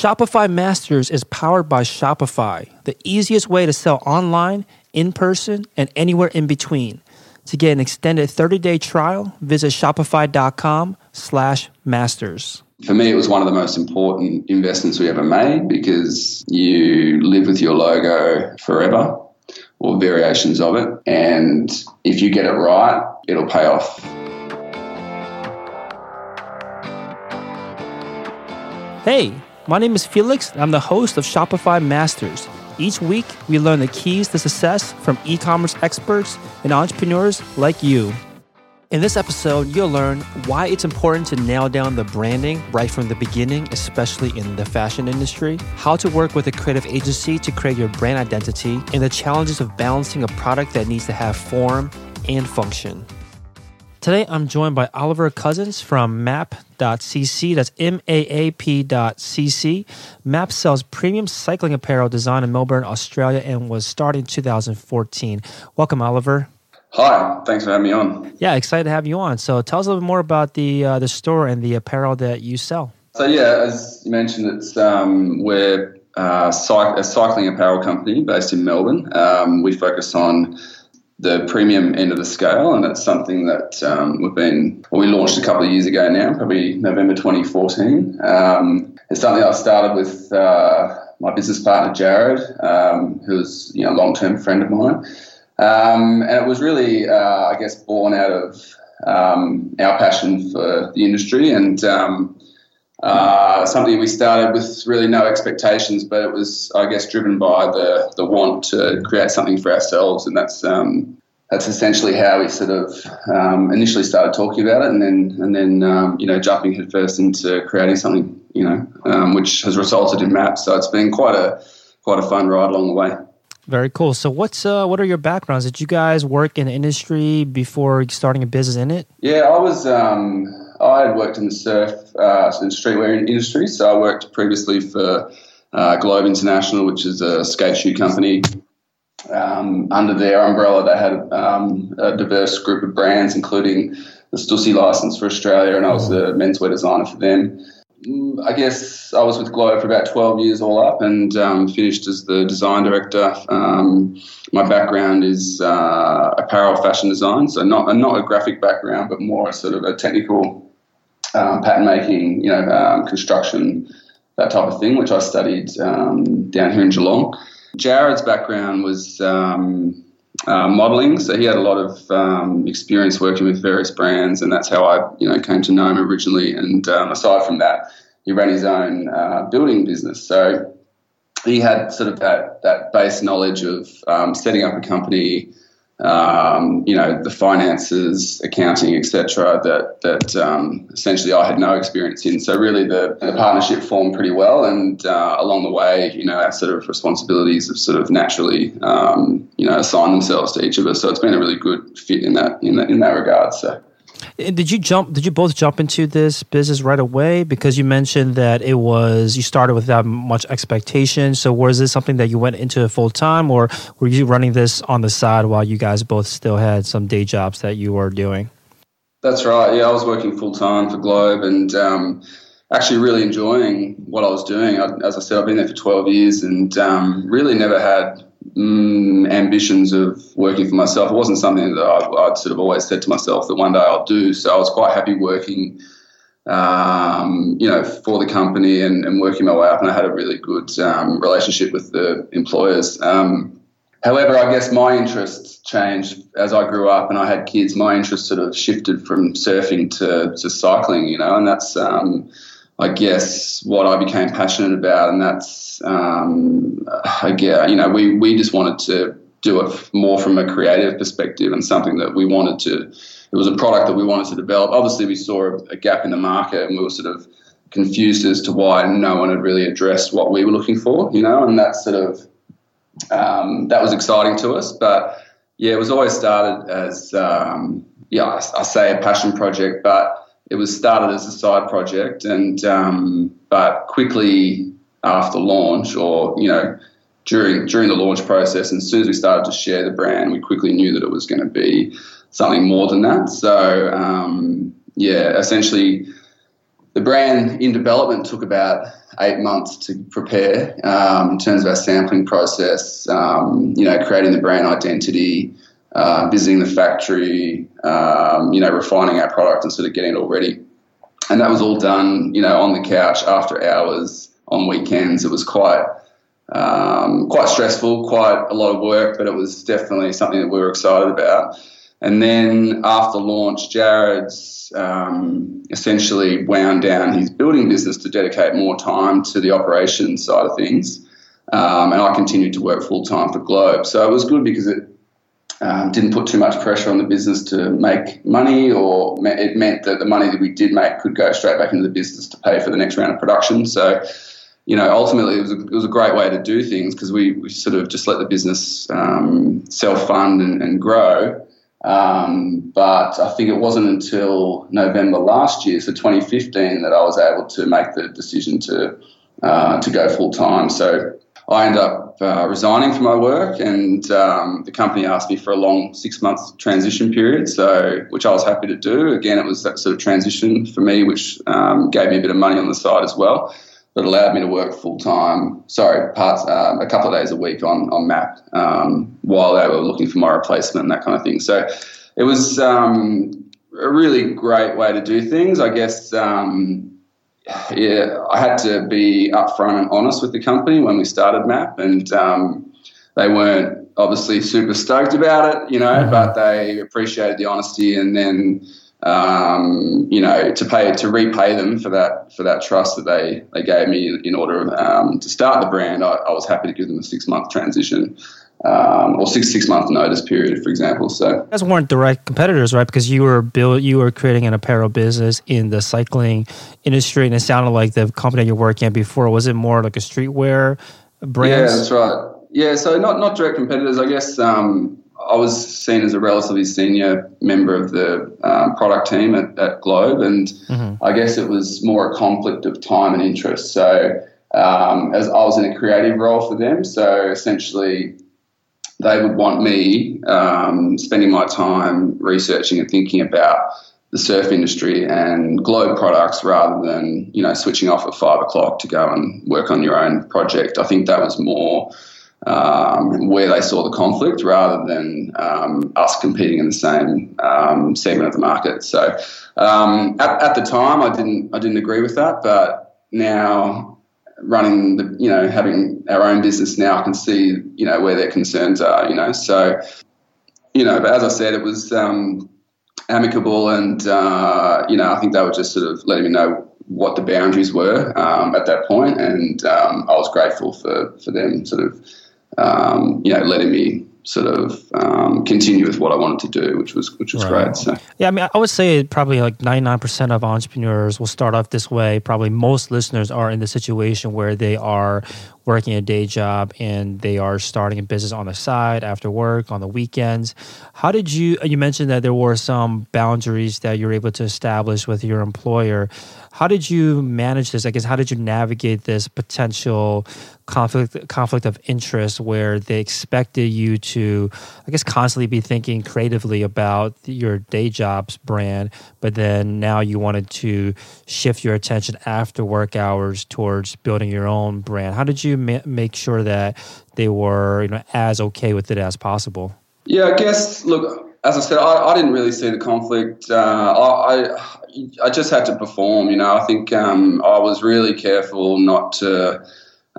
Shopify Masters is powered by Shopify, the easiest way to sell online, in person, and anywhere in between. To get an extended 30-day trial, visit shopify.com slash masters. For me, it was one of the most important investments we ever made because you live with your logo forever or variations of it. And if you get it right, it'll pay off. Hey, my name is Felix, and I'm the host of Shopify Masters. Each week, we learn the keys to success from e commerce experts and entrepreneurs like you. In this episode, you'll learn why it's important to nail down the branding right from the beginning, especially in the fashion industry, how to work with a creative agency to create your brand identity, and the challenges of balancing a product that needs to have form and function. Today, I'm joined by Oliver Cousins from MAAP.cc. That's M A A P.cc. MAAP sells premium cycling apparel designed in Melbourne, Australia, and was started in 2014. Welcome, Oliver. Hi, thanks for having me on. Yeah, excited to have you on. So, tell us a little bit more about the uh, the store and the apparel that you sell. So, yeah, as you mentioned, it's um, we're uh, a cycling apparel company based in Melbourne. Um, we focus on the premium end of the scale, and it's something that um, we've been well, we launched a couple of years ago now, probably November 2014. Um, it's something I started with uh, my business partner Jared, um, who's you know a long term friend of mine, um, and it was really uh, I guess born out of um, our passion for the industry and. Um, uh, something we started with really no expectations, but it was, I guess, driven by the the want to create something for ourselves, and that's um, that's essentially how we sort of um, initially started talking about it, and then and then um, you know jumping headfirst into creating something, you know, um, which has resulted in maps. So it's been quite a quite a fun ride along the way. Very cool. So, what's uh, what are your backgrounds? Did you guys work in the industry before starting a business in it? Yeah, I was. Um, I had worked in the surf uh, and streetwear industry. So I worked previously for uh, Globe International, which is a skate shoe company. Um, under their umbrella, they had um, a diverse group of brands, including the Stussy license for Australia, and I was the menswear designer for them. Mm, I guess I was with Globe for about 12 years all up and um, finished as the design director. Um, my background is uh, apparel fashion design, so not, not a graphic background, but more a sort of a technical um, pattern making, you know, um, construction, that type of thing, which I studied um, down here in Geelong. Jared's background was um, uh, modelling, so he had a lot of um, experience working with various brands, and that's how I, you know, came to know him originally. And um, aside from that, he ran his own uh, building business, so he had sort of that that base knowledge of setting up a company um, you know, the finances, accounting, etc. That that um, essentially I had no experience in. So really, the, the partnership formed pretty well, and uh, along the way, you know, our sort of responsibilities have sort of naturally, um, you know, assigned themselves to each of us. So it's been a really good fit in that in that in that regard. So. Did you jump? Did you both jump into this business right away? Because you mentioned that it was you started without much expectation. So was this something that you went into full time, or were you running this on the side while you guys both still had some day jobs that you were doing? That's right. Yeah, I was working full time for Globe and um, actually really enjoying what I was doing. I, as I said, I've been there for twelve years and um, really never had mm, ambitions of working for myself. It wasn't something that I, would sort of always said to myself that one day I'll do. So I was quite happy working, um, you know, for the company and, and, working my way up. And I had a really good um, relationship with the employers. Um, however, I guess my interests changed as I grew up and I had kids. My interests sort of shifted from surfing to, to cycling, you know, and that's um, I guess what I became passionate about, and that's um, again, you know, we we just wanted to do it more from a creative perspective and something that we wanted to. It was a product that we wanted to develop. Obviously, we saw a, gap in the market, and we were sort of confused as to why no one had really addressed what we were looking for, you know, and that sort of um, that was exciting to us. But yeah, it was always started as um, yeah, I, I say a passion project, but it was started as a side project, and um, but quickly after launch, or you know, during during the launch process, and as soon as we started to share the brand, we quickly knew that it was going to be something more than that. So um, yeah, essentially, the brand in development took about eight months to prepare um, in terms of our sampling process, um, you know, creating the brand identity, uh, visiting the factory, um, you know, refining our product and sort of getting it all ready. And that was all done, you know, on the couch after hours on weekends. It was quite um, quite stressful, quite a lot of work, but it was definitely something that we were excited about. And then after launch, Jared's um, essentially wound down his building business to dedicate more time to the operations side of things. Um, and I continued to work full time for Globe. So it was good because it um, didn't put too much pressure on the business to make money, or it meant that the money that we did make could go straight back into the business to pay for the next round of production. So you know, ultimately it was a, it was a great way to do things because we, we sort of just let the business um, self fund and, and, grow. Um, but I think it wasn't until November last year, so 2015, that I was able to make the decision to uh, to go full time. So I ended up uh, resigning from my work, and um, the company asked me for a long six months transition period. So, which I was happy to do. Again, it was that sort of transition for me, which um, gave me a bit of money on the side as well that allowed me to work full time. Sorry, parts um, a couple of days a week on on MAAP um, while they were looking for my replacement and that kind of thing. So it was um, a really great way to do things. I guess. Um, yeah, I had to be upfront and honest with the company when we started MAAP, and um, they weren't obviously super stoked about it, you know, mm-hmm. but they appreciated the honesty and then um, you know, to pay to repay them for that for that trust that they they gave me in, in order um, to start the brand. I, I, was happy to give them a six month transition. Um, or six six month notice period, for example. So you guys weren't direct competitors, right? Because you were build, you were creating an apparel business in the cycling industry, and it sounded like the company you're working at before was it more like a streetwear brand? Yeah, that's right. Yeah, so not not direct competitors. I guess um, I was seen as a relatively senior member of the um, product team at, at Globe, and mm-hmm. I guess it was more a conflict of time and interest. So, um, as I was in a creative role for them, so essentially they would want me um, spending my time researching and thinking about the surf industry and Globe products rather than you know switching off at five o'clock to go and work on your own project. I think that was more um, where they saw the conflict rather than um, us competing in the same um, segment of the market. So um, at, at, the time, I didn't I didn't agree with that, but now running the you know having our own business now, I can see you know where their concerns are. You know, so you know, but as I said, it was um, amicable, and uh, you know, I think they were just sort of letting me know what the boundaries were um, at that point, and um, I was grateful for for them sort of um, you know, letting me sort of um, continue with what I wanted to do, which was which was right. great. So yeah, I mean, I would say probably like ninety nine percent of entrepreneurs will start off this way. Probably most listeners are in the situation where they are working a day job and they are starting a business on the side after work on the weekends. How did you? You mentioned that there were some boundaries that you were able to establish with your employer. How did you manage this? I guess how did you navigate this potential conflict conflict of interest where they expected you to, I guess, constantly be thinking creatively about your day job's brand, but then now you wanted to shift your attention after work hours towards building your own brand. How did you ma- make sure that they were, you know, as okay with it as possible? Yeah, I guess. Look, as I said, I, I didn't really see the conflict. Uh, I, I, I just had to perform. You know, I think um, I was really careful not to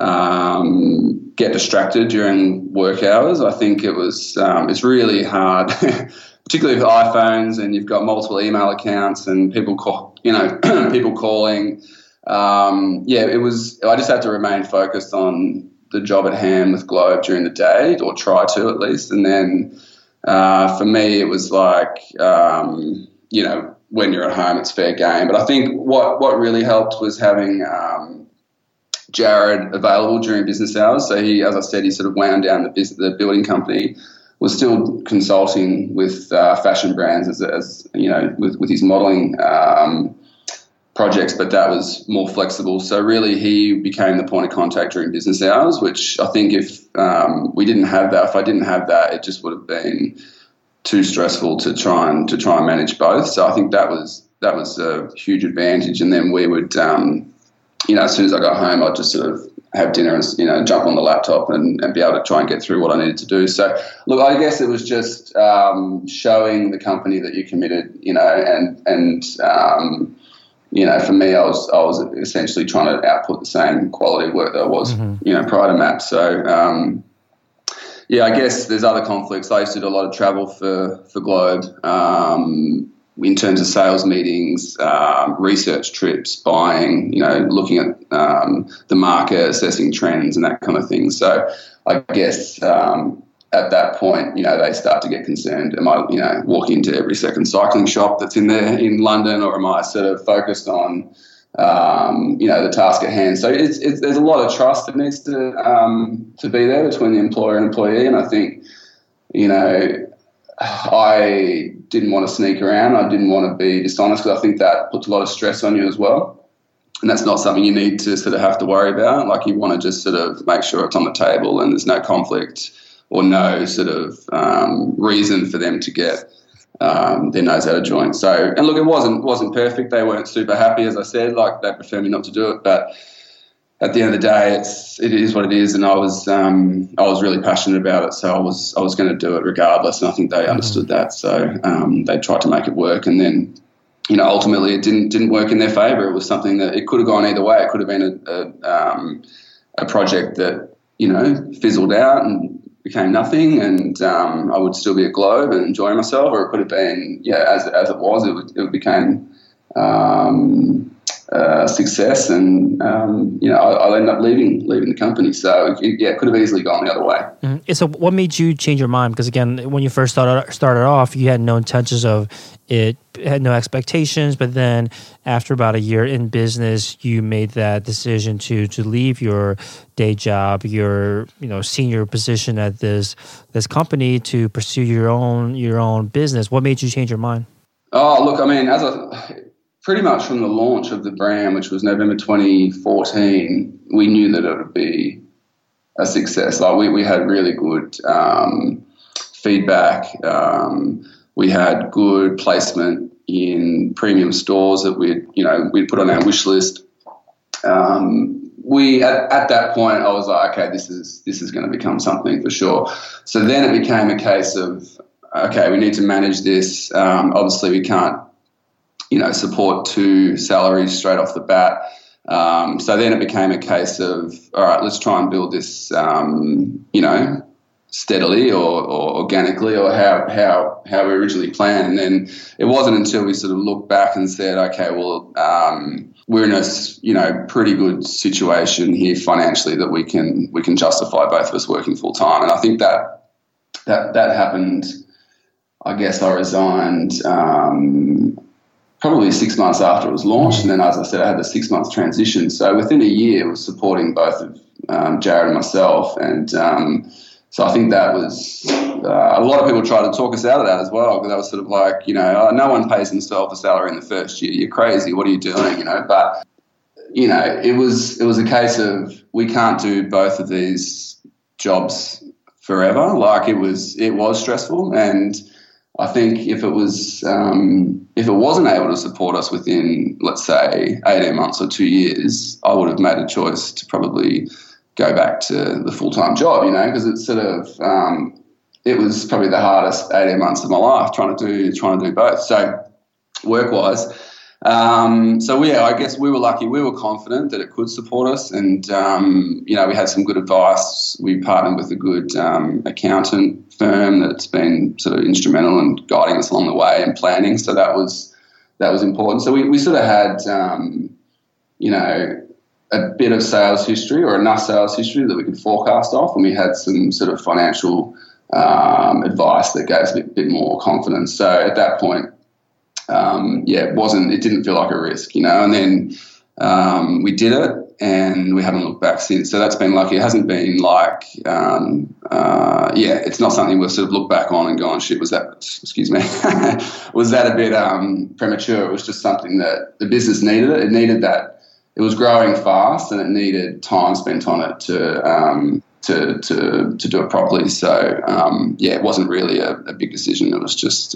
um, get distracted during work hours. I think it was um, it's really hard, particularly with iPhones and you've got multiple email accounts and people call, you know, people calling. Um, yeah, it was. I just had to remain focused on the job at hand with Globe during the day, or try to at least, and then uh, for me, it was like, um, you know, when you're at home, it's fair game. But I think what, what really helped was having um, Jared available during business hours. So he, as I said, he sort of wound down the, business, the building company, was still consulting with uh, fashion brands as, as, you know, with, with his modeling um, projects, but that was more flexible. So really, he became the point of contact during business hours, which I think if um, we didn't have that, if I didn't have that, it just would have been too stressful to try and to try and manage both. So I think that was that was a huge advantage. And then we would um, you know, as soon as I got home, I'd just sort of have dinner and you know jump on the laptop and, and be able to try and get through what I needed to do. So look, I guess it was just um, showing the company that you committed, you know, and and um, you know, for me, I was I was essentially trying to output the same quality work that I was, mm-hmm. you know, prior to MAAP. So um, yeah, I guess there's other conflicts. I used to do a lot of travel for for Globe. Um, in terms of sales meetings, um, research trips, buying, you know, looking at um, the market, assessing trends, and that kind of thing. So, I guess um, at that point, you know, they start to get concerned. Am I, you know, walking into every second cycling shop that's in there in London, or am I sort of focused on, um, you know, the task at hand? So, it's, it's, there's a lot of trust that needs to um, to be there between the employer and employee, and I think, you know I didn't want to sneak around. I didn't want to be dishonest because I think that puts a lot of stress on you as well. And that's not something you need to sort of have to worry about. Like you want to just sort of make sure it's on the table and there's no conflict or no sort of um, reason for them to get um, their nose out of joint. So, and look, it wasn't wasn't perfect. They weren't super happy, as I said. Like they prefer me not to do it, but at the end of the day, it's it is what it is, and I was um, I was really passionate about it, so I was I was going to do it regardless, and I think they mm-hmm. understood that, so um, they tried to make it work, and then you know ultimately it didn't didn't work in their favour. It was something that it could have gone either way. It could have been a a, um, a project that you know fizzled out and became nothing, and um, I would still be at Globe and enjoying myself, or it could have been yeah as as it was, it, it became um, uh, success, and um, you know, I, will end up leaving leaving the company. So it, yeah, it could have easily gone the other way. Mm-hmm. So what made you change your mind? Because again, when you first started started off, you had no intentions of it, had no expectations. But then after about a year in business, you made that decision to to leave your day job, your you know senior position at this this company to pursue your own your own business. What made you change your mind? Oh, look, I mean, as a pretty much from the launch of the brand, which was November 2014, we knew that it would be a success. Like we, we had really good um, feedback. Um, we had good placement in premium stores that we you know we put on our wish list. Um, we at, at that point I was like, okay, this is this is going to become something for sure. So then it became a case of okay, we need to manage this. Um, obviously, we can't you know, support two salaries straight off the bat. Um, so then it became a case of, all right, let's try and build this, um, you know, steadily or, or, organically or how, how, how we originally planned. And then it wasn't until we sort of looked back and said, okay, well, um, we're in a, you know, pretty good situation here financially that we can, we can justify both of us working full time. And I think that, that, that happened, I guess I resigned, um, probably six months after it was launched. And then, as I said, I had the six months transition. So within a year, it was supporting both of um, Jared and myself. And um, so I think that was uh, a lot of people tried to talk us out of that as well because that was sort of like, you know, oh, no one pays themselves a salary in the first year. You're crazy. What are you doing? You know, but you know, it was it was a case of we can't do both of these jobs forever. Like it was it was stressful and I think if it was um, if it wasn't able to support us within, let's say, eighteen months or two years, I would have made a choice to probably go back to the full time job. You know, because it's sort of um, it was probably the hardest eighteen months of my life trying to do trying to do both. So work wise. Um, so yeah, I guess we were lucky. We were confident that it could support us, and um, you know we had some good advice. We partnered with a good um, accountant firm that's been sort of instrumental in guiding us along the way and planning. So that was that was important. So we, we sort of had um, you know a bit of sales history or enough sales history that we could forecast off, and we had some sort of financial um, advice that gave us a bit, bit more confidence. So at that point um, yeah, it wasn't, it didn't feel like a risk, you know. And then um, we did it, and we haven't looked back since. So that's been lucky. It hasn't been like, um, uh, yeah, it's not something we'll sort of look back on and go, shit, was that, excuse me, was that a bit um, premature? It was just something that the business needed. It, it needed that. It was growing fast, and it needed time spent on it to um, to, to, to do it properly. So, um, yeah, it wasn't really a, a, big decision. It was just,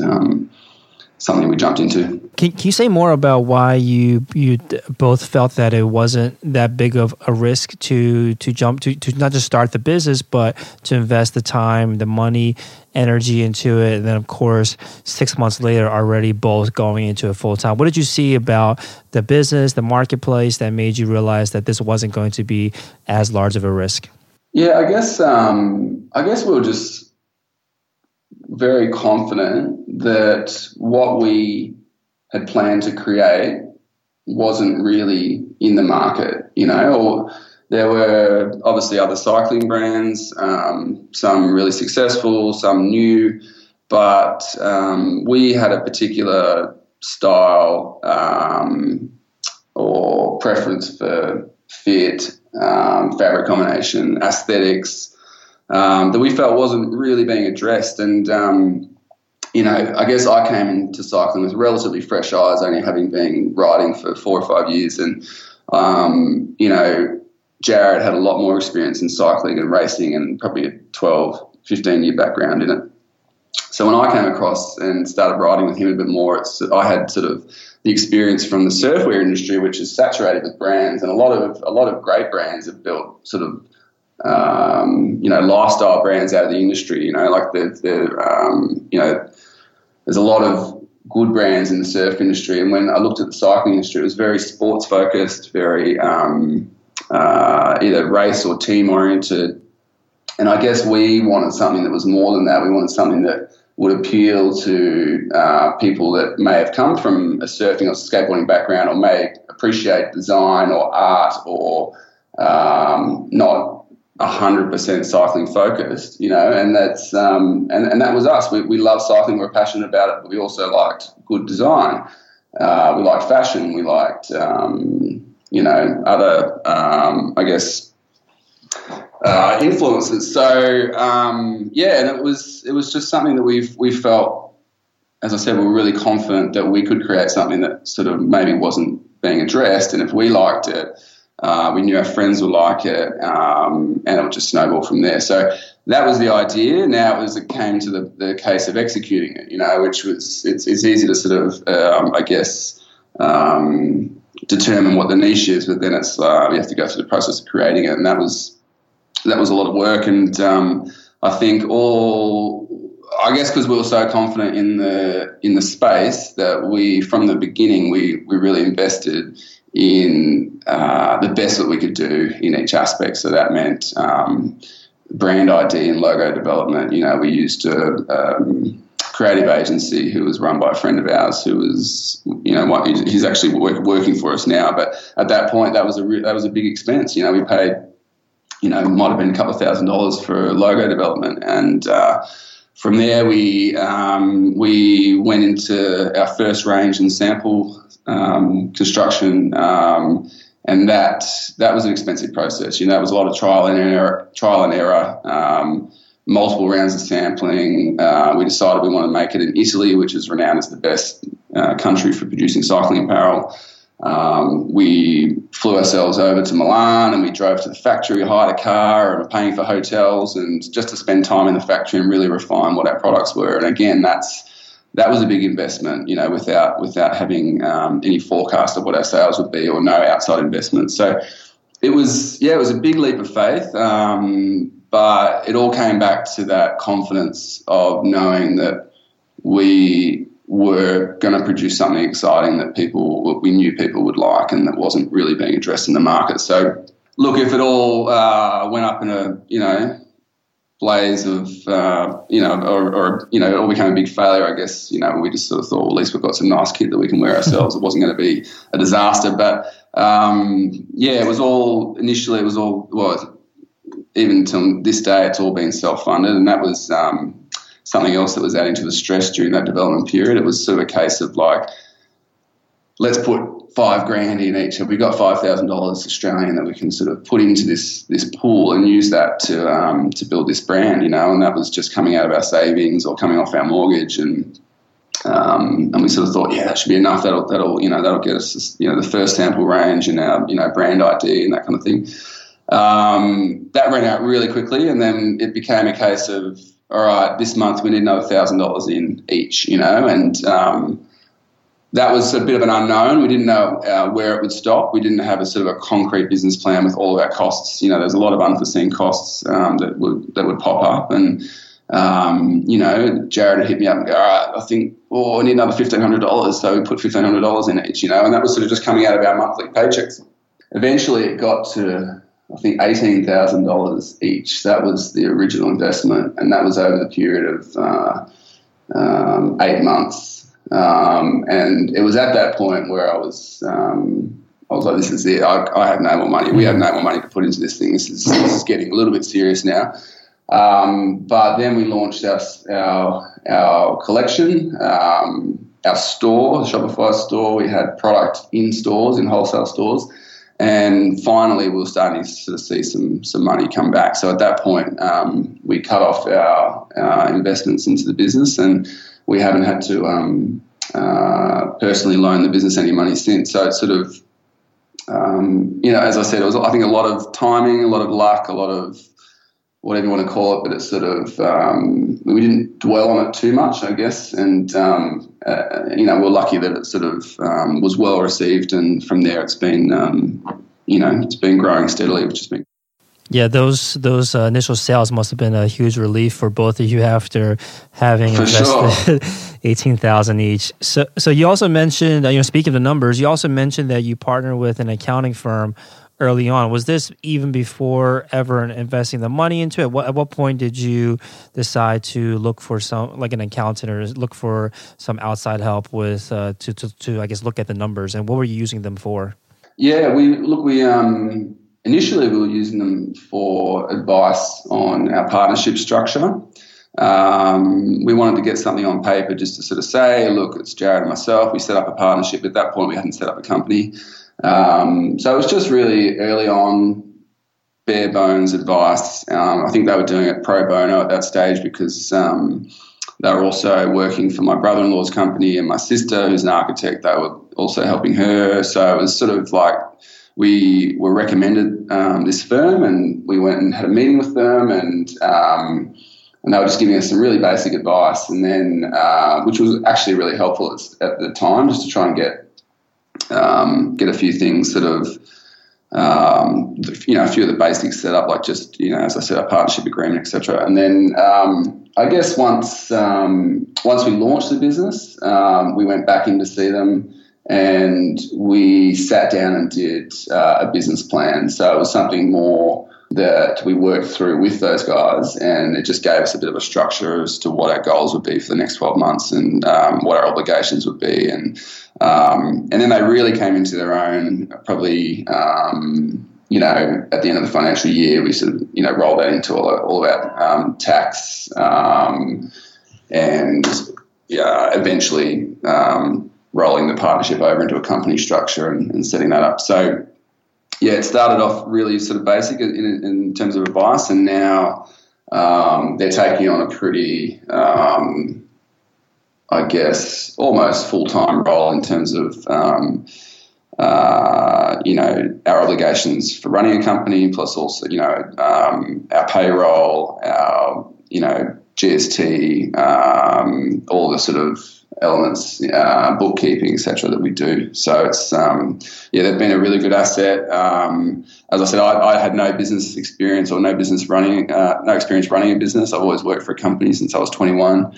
something we jumped into. Can, can you say more about why you you both felt that it wasn't that big of a risk to to jump to to not just start the business, but to invest the time, the money, energy into it, and then of course six months later, already both going into it full time. What did you see about the business, the marketplace, that made you realize that this wasn't going to be as large of a risk? Yeah, I guess um, I guess we will just very confident that what we had planned to create wasn't really in the market, you know, or there were obviously other cycling brands, um, some really successful, some new, but um, we had a particular style um, or preference for fit, um, fabric combination, aesthetics um, that we felt wasn't really being addressed. And, um, you know, I guess I came into cycling with relatively fresh eyes, only having been riding for four or five years. And, um, you know, Jared had a lot more experience in cycling and racing and probably a 12, 15 year background in it. So when I came across and started riding with him a bit more, I had sort of the experience from the surfwear industry, which is saturated with brands, and a lot of a lot of great brands have built sort of um, you know, lifestyle brands out of the industry. You know, like the, the um, you know, there's a lot of good brands in the surf industry. And when I looked at the cycling industry, it was very sports focused, very um, uh, either race or team oriented. And I guess we wanted something that was more than that. We wanted something that would appeal to uh, people that may have come from a surfing or skateboarding background or may appreciate design or art or um, not hundred percent cycling focused, you know, and that's um, and, and that was us. We, we love cycling. We're passionate about it, but we also liked good design. Uh, we liked fashion. We liked um, you know other um, I guess uh, influences. So um, yeah, and it was it was just something that we've we felt. As I said, we were really confident that we could create something that sort of maybe wasn't being addressed, and if we liked it, uh, we knew our friends would like it, um, and it would just snowball from there. So that was the idea. Now it was it came to the, the case of executing it, you know, which was it's, it's easy to sort of um, I guess um, determine what the niche is, but then it's uh, you have to go through the process of creating it, and that was that was a lot of work. And um, I think all I guess because we were so confident in the in the space that we from the beginning we we really invested in uh, the best that we could do in each aspect. So that meant um, brand ID and logo development. You know, we used a um, creative agency who was run by a friend of ours who was, you know, he's actually work, working for us now. But at that point, that was a re- that was a big expense. You know, we paid, you know, might have been a couple of thousand dollars for logo development and. Uh, from there, we um, we went into our first range and sample um, construction, um, and that that was an expensive process. You know, it was a lot of trial and error, trial and error, um, multiple rounds of sampling. Uh, we decided we want to make it in Italy, which is renowned as the best uh, country for producing cycling apparel. Um, we flew ourselves over to Milan and we drove to the factory, hired a car, and paying for hotels and just to spend time in the factory and really refine what our products were. And again, that's that was a big investment, you know, without without having um, any forecast of what our sales would be or no outside investment. So it was, yeah, it was a big leap of faith, um, but it all came back to that confidence of knowing that we were going to produce something exciting that people we knew people would like and that wasn't really being addressed in the market. So, look, if it all uh, went up in a you know blaze of uh, you know or, or, you know it all became a big failure, I guess you know we just sort of thought well, at least we've got some nice kit that we can wear ourselves. it wasn't going to be a disaster, but um, yeah, it was all initially it was all well even to this day it's all been self funded, and that was. Um, something else that was adding to the stress during that development period. It was sort of a case of like, let's put five grand in each. Have we got five thousand dollars Australian that we can sort of put into this this pool and use that to um, to build this brand? You know, and that was just coming out of our savings or coming off our mortgage and. Um, and we sort of thought, yeah, that should be enough. That'll, that'll, you know, that'll get us, you know, the first sample range and our, you know, brand ID and that kind of thing. Um, that ran out really quickly, and then it became a case of all right, this month we need another thousand dollars in each, you know, and um, that was a bit of an unknown. We didn't know uh, where it would stop. We didn't have a sort of a concrete business plan with all of our costs. You know, there's a lot of unforeseen costs um, that would that would pop up, and um, you know, Jared hit me up and go, all right, I think, oh, need another fifteen hundred dollars, so we put fifteen hundred dollars in each, you know, and that was sort of just coming out of our monthly paychecks. Eventually, it got to I think eighteen thousand dollars each. That was the original investment, and that was over the period of uh, um, eight months. Um, and it was at that point where I was, um, I was like, "This is it. I, I, have no more money. We have no more money to put into this thing. This is, this is getting a little bit serious now." Um, but then we launched our our, our collection, um, our store, Shopify store. We had product in stores, in wholesale stores and finally, we were starting to sort of see some some money come back. So at that point, um, we cut off our, our, investments into the business, and we haven't had to um, uh, personally loan the business any money since. So it's sort of, um, you know, as I said, it was I think a lot of timing, a lot of luck, a lot of whatever you want to call it, but it's sort of um, we didn't dwell on it too much, I guess, and um, uh, you know we're lucky that it sort of um, was well received, and from there it's been um, you know it's been growing steadily, which has been. Yeah, those those uh, initial sales must have been a huge relief for both of you after having for invested sure. eighteen thousand each. So, so you also mentioned, you know, speaking of the numbers, you also mentioned that you partner with an accounting firm early on. Was this even before ever investing the money into it? What, at what point did you decide to look for some, like an accountant, or look for some outside help with uh, to, to to I guess look at the numbers? And what were you using them for? Yeah, we look. We um, initially we were using them for advice on our partnership structure. Um, we wanted to get something on paper just to sort of say, look, it's Jared and myself. We set up a partnership. At that point, we hadn't set up a company. Um, so it was just really early on, bare bones advice. Um, I think they were doing it pro bono at that stage because um, they were also working for my brother in law's company and my sister, who's an architect, they were also helping her. So it was sort of like we were recommended um, this firm and we went and had a meeting with them and um, and they were just giving us some really basic advice and then uh, which was actually really helpful at the time just to try and get um, get a few things sort of, um, you know, a few of the basics set up, like just, you know, as I said, a partnership agreement, etc. And then um, I guess once um, once we launched the business, um, we went back in to see them and we sat down and did uh, a business plan. So it was something more that we worked through with those guys, and it just gave us a bit of a structure as to what our goals would be for the next 12 months and um, what our obligations would be. And um, and then they really came into their own probably. Um, you know, at the end of the financial year, we sort of, you know, rolled that into all, all of our um, tax um, and yeah, eventually um, rolling the partnership over into a company structure and, and setting that up. So yeah, it started off really sort of basic in, in terms of advice, and now um, they're taking on a pretty, I guess, almost full time role in terms of, um, uh, you know, our obligations for running a company, plus also, you know, um, our payroll, our, you know, GST, um, all the sort of elements, uh, bookkeeping, etc., that we do. So it's um, yeah, they've been a really good asset. Um, as I said, I, I, had no business experience or no business running, uh, no experience running a business. I've always worked for a company since I was 21.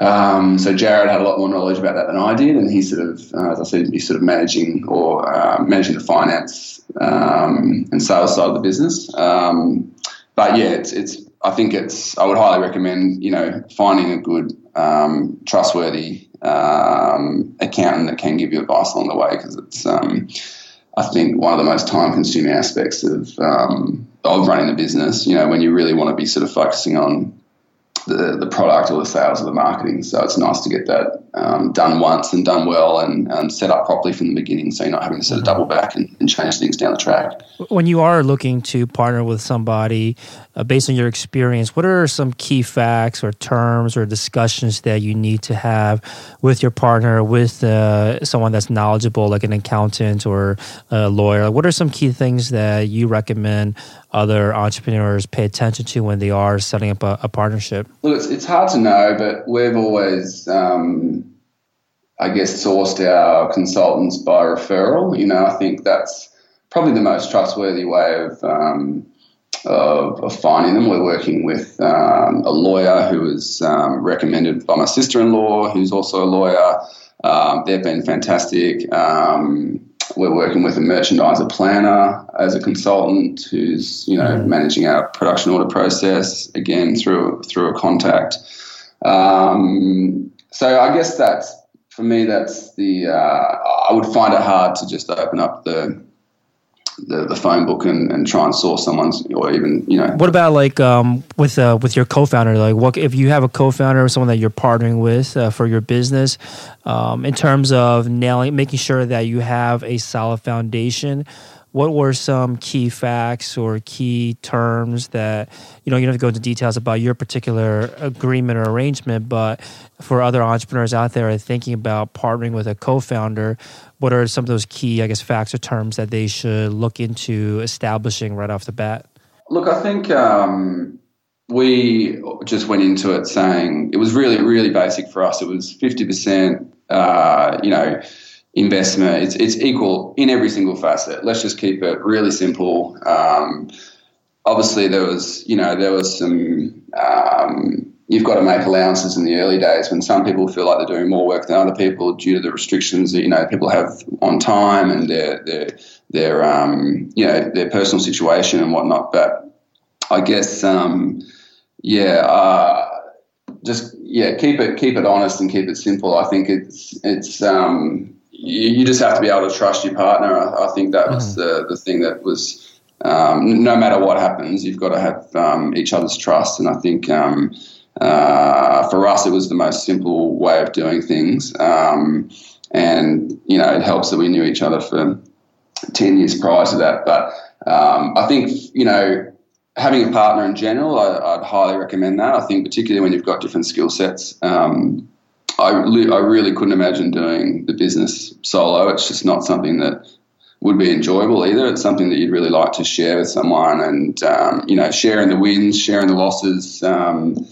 Um, so Jared had a lot more knowledge about that than I did, and he sort of, uh, as I said, he's sort of managing or uh, managing the finance um, and sales side of the business. Um, but yeah, it's, it's I think it's I would highly recommend you know finding a good um, trustworthy um, accountant that can give you advice along the way because it's um, I think one of the most time consuming aspects of of running the business. You know when you really want to be sort of focusing on the, the product or the sales or the marketing. So it's nice to get that um, done once and done well and um, set up properly from the beginning so you're not having to sort of double back and, and change things down the track. When you are looking to partner with somebody, uh, based on your experience, what are some key facts or terms or discussions that you need to have with your partner, with uh, someone that's knowledgeable, like an accountant or a lawyer? What are some key things that you recommend other entrepreneurs pay attention to when they are setting up a, a partnership? Look, it's, it's hard to know, but we've always, um, I guess, sourced our consultants by referral. You know, I think that's probably the most trustworthy way of. Um, of, of, finding them. We're working with um, a lawyer who was um, recommended by my sister in law, who's also a lawyer. Um, they've been fantastic. Um, we're working with a merchandiser planner as a consultant who's you know mm-hmm. managing our production order process again through through a contact. Um, so I guess that's for me. That's the uh, I would find it hard to just open up the the, the phone book and, and try and source someone's or even you know. What about like um, with uh, with your co-founder? Like what if you have a co-founder or someone that you're partnering with uh, for your business um, in terms of nailing making sure that you have a solid foundation what were some key facts or key terms that you know you don't have to go into details about your particular agreement or arrangement but for other entrepreneurs out there thinking about partnering with a co-founder what are some of those key i guess facts or terms that they should look into establishing right off the bat? Look i think um, we just went into it saying it was really really basic for us. It was 50% uh, you know investment. It's it's equal in every single facet. Let's just keep it really simple. Um, obviously, there was you know there was some. Um, you've got to make allowances in the early days when some people feel like they're doing more work than other people due to the restrictions that you know people have on time and their their their um, you know their personal situation and whatnot. But I guess um, yeah. Uh, just yeah, keep it keep it honest and keep it simple. I think it's it's um, you, you, just have to be able to trust your partner. I, I think that was mm. the, the thing that was, um, no matter what happens, you've got to have um, each other's trust. And I think um, uh, for us, it was the most simple way of doing things. Um, and, you know, it helps that we knew each other for 10 years prior to that. But um, I think, you know, having a partner in general, I, would highly recommend that. I think, particularly when you've got different skill sets. Um, I, I really couldn't imagine doing the business solo. It's just not something that would be enjoyable either. It's something that you'd really like to share with someone, and um, you know, sharing the wins, sharing the losses. Um,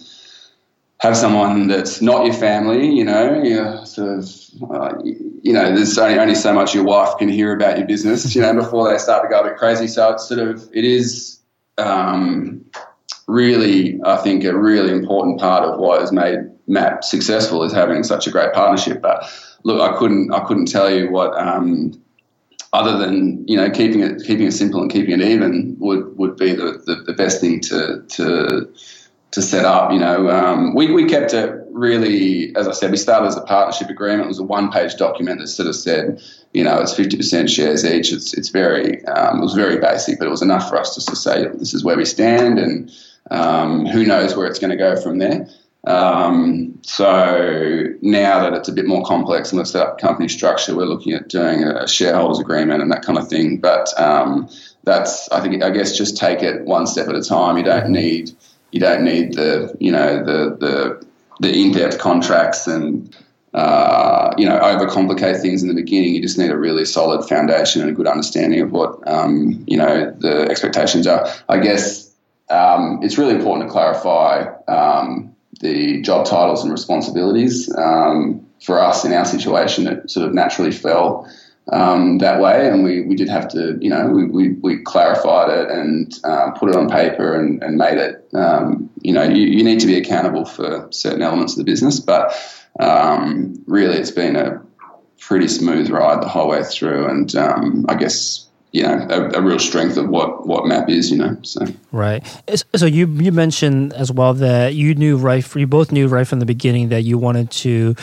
have someone that's not your family, you know, you sort of, uh, you know, there's only, only so much your wife can hear about your business, you know, before they start to go a bit crazy. So it's sort of, it is um, really, I think, a really important part of what has made MAAP successful is having such a great partnership. But look, I couldn't I couldn't tell you what um, other than you know keeping it keeping it simple and keeping it even would would be the, the, the best thing to to to set up. You know, um, we we kept it really, as I said, we started as a partnership agreement. It was a one page document that sort of said, you know, it's fifty percent shares each. It's it's very um, it was very basic, but it was enough for us just to say this is where we stand and. Um, who knows where it's going to go from there? Um, so now that it's a bit more complex and set up company structure, we're looking at doing a shareholders agreement and that kind of thing. But um, that's, I think, I guess, just take it one step at a time. You don't need, you don't need the, you know, the the the in-depth contracts and uh, you know overcomplicate things in the beginning. You just need a really solid foundation and a good understanding of what um, you know the expectations are. I guess um, it's really important to clarify um, the job titles and responsibilities. Um, for us, in our situation, it sort of naturally fell um, that way, and we, we did have to, you know, we, we, we clarified it and uh, put it on paper and, and made it, um, you know, you, you need to be accountable for certain elements of the business, but um, really it's been a pretty smooth ride the whole way through, and um, I guess you know a, a, real strength of what what MAAP is you know so. Right. So you you mentioned as well that you knew right you both knew right from the beginning that you wanted to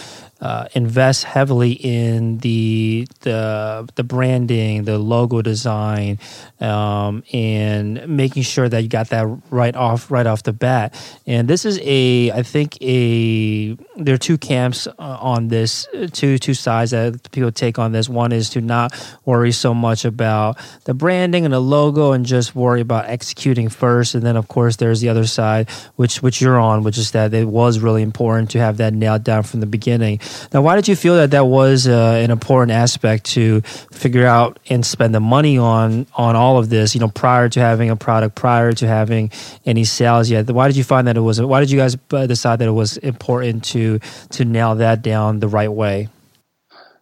uh, invest heavily in the the the branding, the logo design, um, and making sure that you got that right off right off the bat. And this is a I think a there are two camps uh, on this, two two sides that people take on this. One is to not worry so much about the branding and the logo, and just worry about executing first. And then of course there's the other side, which which you're on, which is that it was really important to have that nailed down from the beginning. Now, why did you feel that that was uh, an important aspect to figure out and spend the money on on all of this? You know, prior to having a product, prior to having any sales yet. Why did you find that it was? Why did you guys uh, decide that it was important to to nail that down the right way?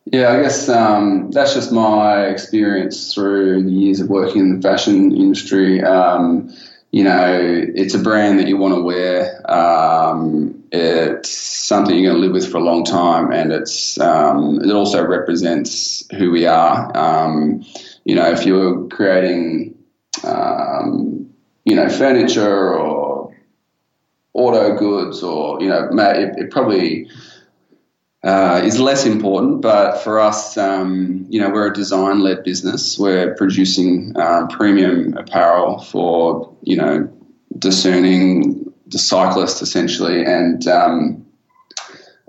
Yeah, I guess um, that's just my experience through the years of working in the fashion industry. Um, you know, it's a brand that you want to wear. Um, it's something you're going to live with for a long time, and it's um, it also represents who we are. Um, you know, if you're creating, um, you know, furniture or auto goods, or you know, it, it probably uh, is less important. But for us, um, you know, we're a design-led business. We're producing uh, premium apparel for you know discerning the cyclist essentially, and um,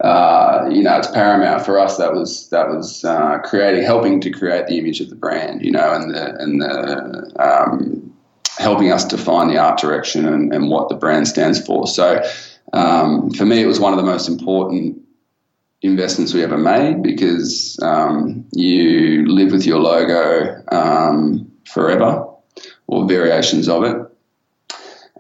uh, you know, it's paramount for us. That was that was uh, creating, helping to create the image of the brand. You know, and the and the um, helping us define the art direction and, and what the brand stands for. So. Um, for me, it was one of the most important investments we ever made because um, you live with your logo um, forever or variations of it.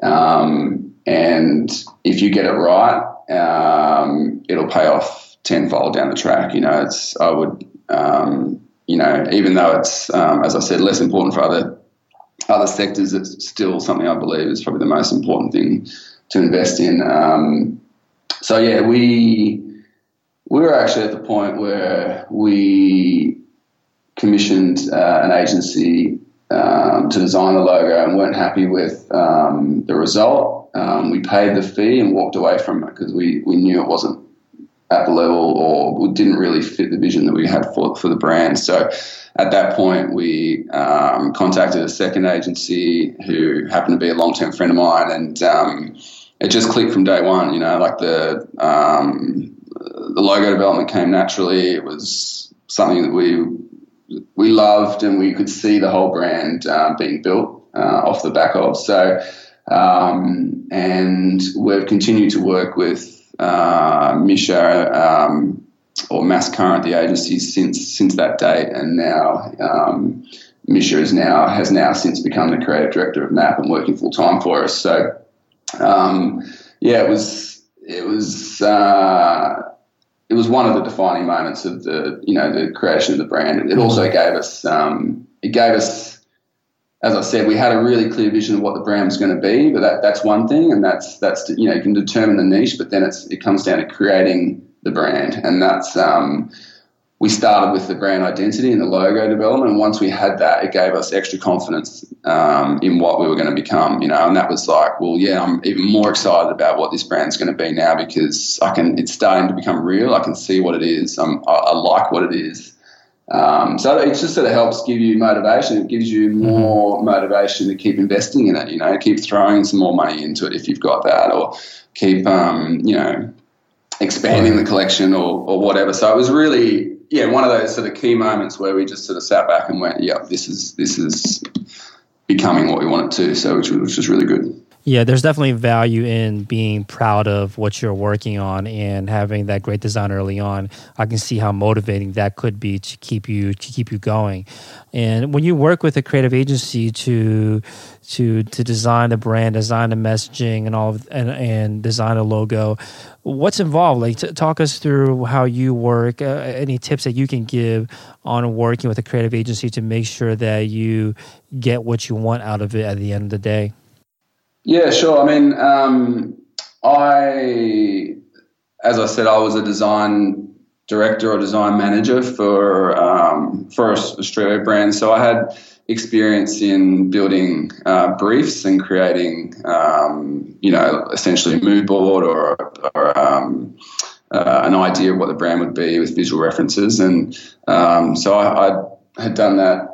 Um, and if you get it right, um, it'll pay off tenfold down the track. You know, it's, I would, um, you know, even though it's, um, as I said, less important for other other sectors, it's still something I believe is probably the most important thing to invest in. so yeah, we we were actually at the point where we commissioned uh, an agency um, to design the logo and weren't happy with um, the result. Um, we paid the fee and walked away from it because we, we knew it wasn't at the level or didn't really fit the vision that we had for, for the brand. So at that point, we um, contacted a second agency who happened to be a long term friend of mine and um, it just clicked from day one. You know, like the um, the logo development came naturally. It was something that we we loved, and we could see the whole brand uh, being built uh, off the back of. So, um, and we've continued to work with uh, Misha um, or Mass Current, the agency, since since that date, and now. Um, Misha is now has now since become the creative director of MAAP and working full time for us. So, um, yeah, it was it was uh, it was one of the defining moments of the you know the creation of the brand. It also mm-hmm. gave us um, it gave us as I said, we had a really clear vision of what the brand was going to be, but that, that's one thing, and that's that's you know you can determine the niche, but then it's it comes down to creating the brand, and that's um, we started with the brand identity and the logo development. And once we had that, it gave us extra confidence um, in what we were going to become, you know. And that was like, well, yeah, I'm even more excited about what this brand's going to be now because I can. It's starting to become real. I can see what it is. I, I like what it is. Um, so it just sort of helps give you motivation. It gives you mm-hmm. more motivation to keep investing in it. You know, keep throwing some more money into it if you've got that, or keep, um, you know, expanding the collection or, or whatever. So it was really yeah, one of those sort of key moments where we just sort of sat back and went, "Yeah, this is this is becoming what we want it to." So, which, was really good. Yeah, there's definitely value in being proud of what you're working on and having that great design early on. I can see how motivating that could be to keep you to keep you going. And when you work with a creative agency to to to design the brand, design the messaging, and all of, and and design a logo, what's involved? Like, t- talk us through how you work. Uh, any tips that you can give on working with a creative agency to make sure that you get what you want out of it at the end of the day. Yeah, sure. I mean, um, I, as I said, I was a design director or design manager for um, for Australia brand, so I had experience in building uh, briefs and creating, um, you know, essentially a mood board or, or um, uh, an idea of what the brand would be with visual references, and um, so I, I, had done that.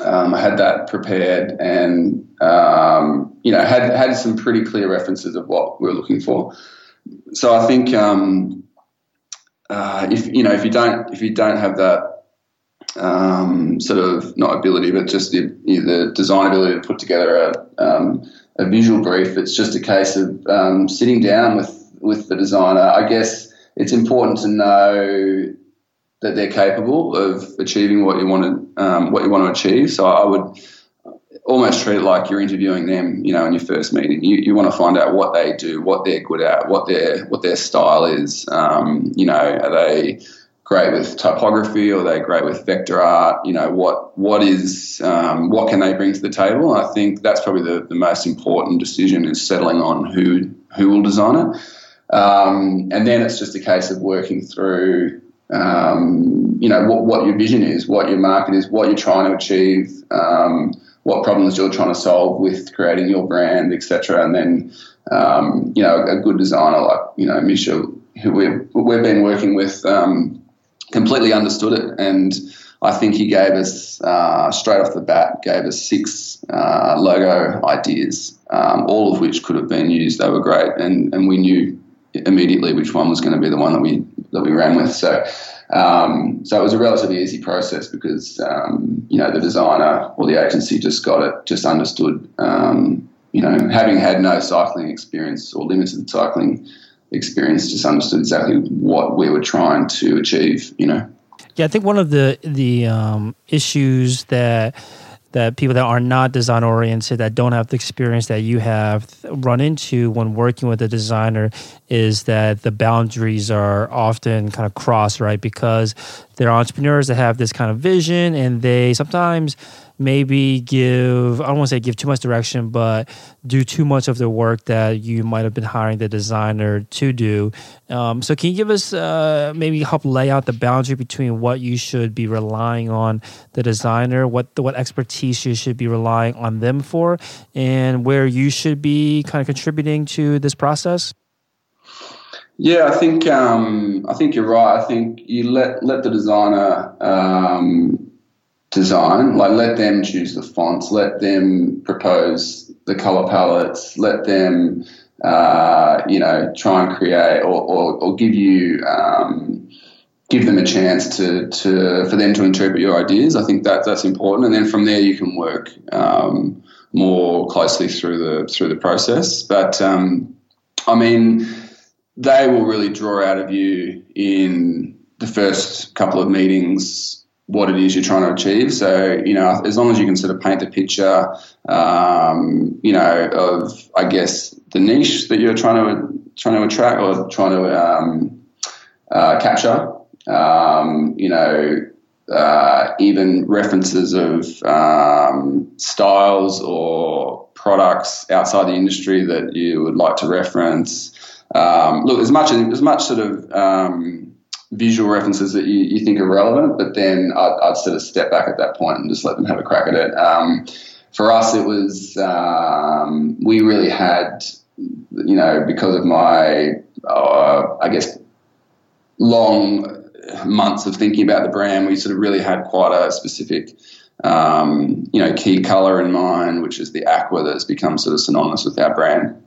Um, I had that prepared, and um, you know, had had some pretty clear references of what we were looking for. So I think um, uh, if you know if you don't if you don't have that um, sort of not ability, but just the, the design ability to put together a, um, a visual brief, it's just a case of um, sitting down with with the designer. I guess it's important to know that they're capable of achieving what you want to um, what you want to achieve. So I would almost treat it like you're interviewing them, you know, in your first meeting. You, you want to find out what they do, what they're good at, what their what their style is. Um, you know, are they great with typography or are they great with vector art? You know, what what is um, what can they bring to the table? I think that's probably the, the most important decision is settling on who who will design it. Um, and then it's just a case of working through um, you know what, what your vision is, what your market is, what you're trying to achieve, um, what problems you're trying to solve with creating your brand, etc. And then um, you know a good designer like you know Misha, who we've we've been working with, um, completely understood it, and I think he gave us uh, straight off the bat gave us six uh, logo ideas, um, all of which could have been used. They were great, and and we knew immediately which one was going to be the one that we that we ran with. So, um, so it was a relatively easy process because um, you know the designer or the agency just got it, just understood. Um, you know, having had no cycling experience or limited cycling experience, just understood exactly what we were trying to achieve. You know. Yeah, I think one of the the um, issues that that people that are not design oriented, that don't have the experience that you have, run into when working with a designer is that the boundaries are often kind of crossed, right? Because they're entrepreneurs that have this kind of vision and they sometimes maybe give I don't want to say give too much direction, but do too much of the work that you might have been hiring the designer to do. Um, so, can you give us uh, maybe help lay out the boundary between what you should be relying on the designer, what what expertise you should be relying on them for, and where you should be kind of contributing to this process? Yeah, I think um, I think you're right. I think you let let the designer um, design. Like, let them choose the fonts, let them propose the color palettes, let them, uh, you know, try and create or, or, or give you. Um, give them a chance to, to for them to interpret your ideas. I think that that's important, and then from there you can work um, more closely through the through the process. But um, I mean, they will really draw out of you in the first couple of meetings what it is you're trying to achieve. So, you know, as long as you can sort of paint the picture, um, you know, of I guess the niche that you're trying to trying to attract or trying to um, uh, capture, um, you know, uh, even references of um, styles or products outside the industry that you would like to reference. Um, look, as much as much sort of um, visual references that you, you think are relevant, but then I'd, I'd, sort of step back at that point and just let them have a crack at it. Um, for us, it was um, we really had, you know, because of my, uh, I guess, long months of thinking about the brand, we sort of really had quite a specific. Um, you know, key color in mind, which is the aqua that's become sort of synonymous with our brand.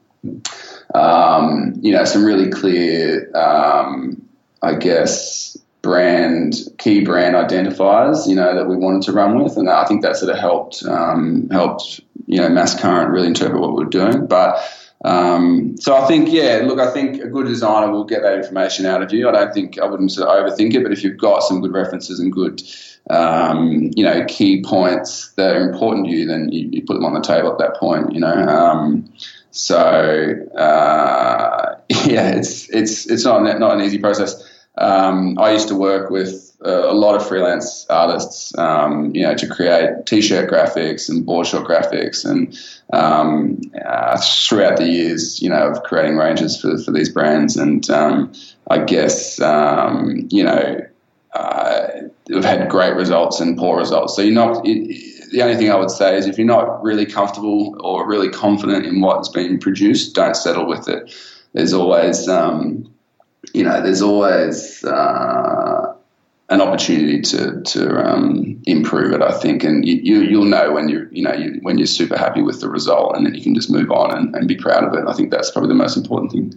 Um, you know, some really clear um, I guess, brand key brand identifiers, you know, that we wanted to run with, and I think that sort of helped um, helped you know mass current really interpret what we were doing. But um, so I think, yeah, look, I think a good designer will get that information out of you. I don't think I wouldn't sort of overthink it, but if you've got some good references and good, um, you know, key points that are important to you, then you, you, put them on the table at that point. You know, um, so uh, yeah, it's it's it's not not an easy process. Um, I used to work with uh, a lot of freelance artists, um, you know, to create T-shirt graphics and board short graphics, and um, uh, throughout the years, you know, of creating ranges for for these brands, and um, I guess um, you know, uh, we've had great results and poor results. So you're not. It, the only thing I would say is if you're not really comfortable or really confident in what's being produced, don't settle with it. There's always um, you know, there's always uh, an opportunity to to um, improve it. I think, and you, you will know when you're you know you, when you're super happy with the result, and then you can just move on and, and be proud of it. I think that's probably the most important thing.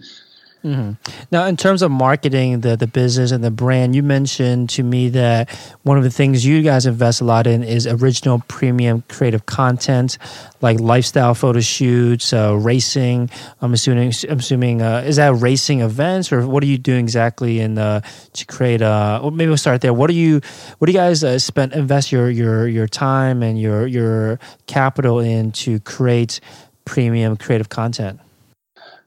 Mm-hmm. Now, in terms of marketing the the business and the brand, you mentioned to me that one of the things you guys invest a lot in is original premium creative content, like lifestyle photo shoots, uh, racing. I'm assuming, I'm assuming, uh, is that racing events or what are you doing exactly in uh, to create? Uh, well, maybe we'll start there. What do you, what do you guys uh, spend invest your your your time and your your capital in to create premium creative content?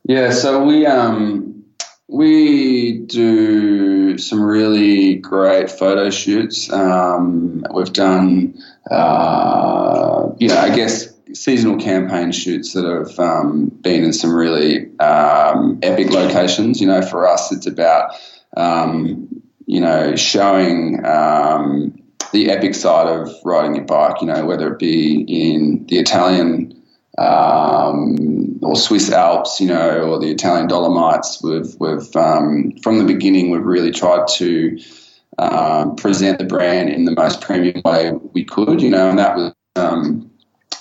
Yeah, so we um, we do some really great photo shoots. Um, we've done, uh, you know, I guess seasonal campaign shoots that have um, been in some really um, epic locations. You know, for us, it's about um, you know showing um, the epic side of riding your bike. You know, whether it be in the Italian um, or Swiss Alps, you know, or the Italian Dolomites. We've, we've um, from the beginning, we've really tried to um, present the brand in the most premium way we could, you know, and that was um,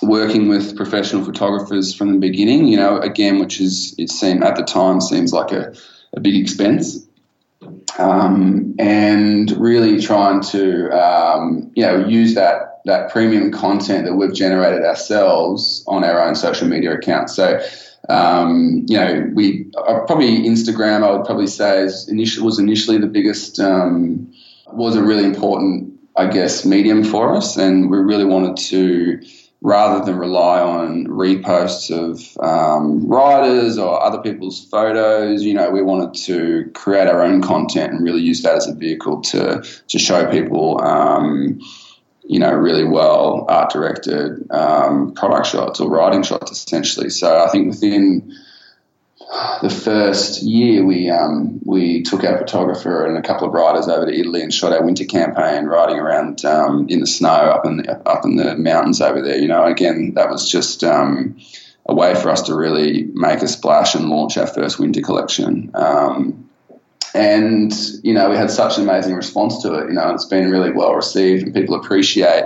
working with professional photographers from the beginning, you know, again, which is, it seemed at the time seems like a, a big expense. Um, and really trying to, um, you know, use that that premium content that we've generated ourselves on our own social media accounts. So, um, you know, we uh, probably Instagram. I would probably say is initially was initially the biggest um, was a really important, I guess, medium for us, and we really wanted to. Rather than rely on reposts of um, or other people's photos, you know, we wanted to create our own content and really use that as a vehicle to to show people, um, you know, really well art directed um, product shots or writing shots, essentially. So I think within the first year, we um, we took our photographer and a couple of riders over to Italy and shot our winter campaign, riding around um, in the snow up in the, up in the mountains over there. You know, again, that was just um, a way for us to really make a splash and launch our first winter collection. Um, and you know we had such an amazing response to it. You know, it's been really well received, and people appreciate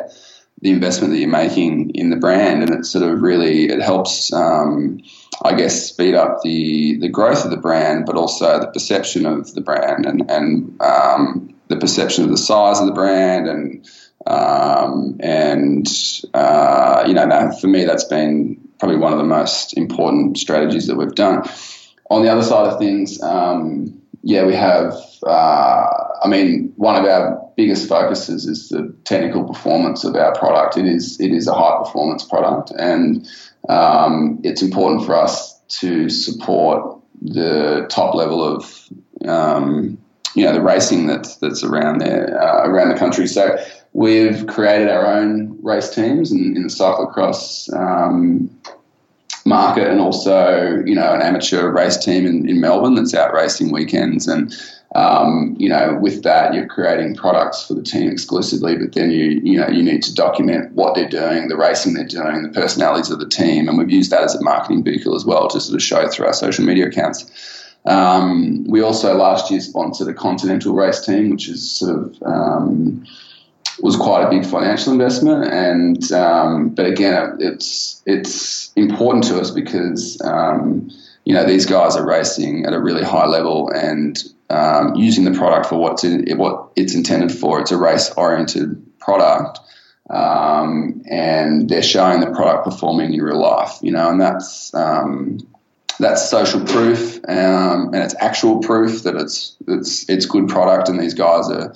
the investment that you're making in the brand, and it sort of really it helps, um, I guess, speed up the the growth of the brand, but also the perception of the brand and and um, the perception of the size of the brand and um, and uh, you know for me that's been probably one of the most important strategies that we've done. On the other side of things. Um, yeah, we have. Uh, I mean, one of our biggest focuses is the technical performance of our product. It is it is a high performance product, and um, it's important for us to support the top level of um, you know the racing that's that's around there uh, around the country. So we've created our own race teams in, in the cyclocross um, market and also, you know, an amateur race team in, in Melbourne that's out racing weekends. And, um, you know, with that, you're creating products for the team exclusively, but then you, you know, you need to document what they're doing, the racing they're doing, the personalities of the team. And we've used that as a marketing vehicle as well to sort of show through our social media accounts. Um, we also last year sponsored a continental race team, which is sort of, um, was quite a big financial investment, and um, but again, it's it's important to us because um, you know these guys are racing at a really high level and um, using the product for what's in, what it's intended for. It's a race oriented product, um, and they're showing the product performing in real life. You know, and that's um, that's social proof um, and it's actual proof that it's it's it's good product and these guys are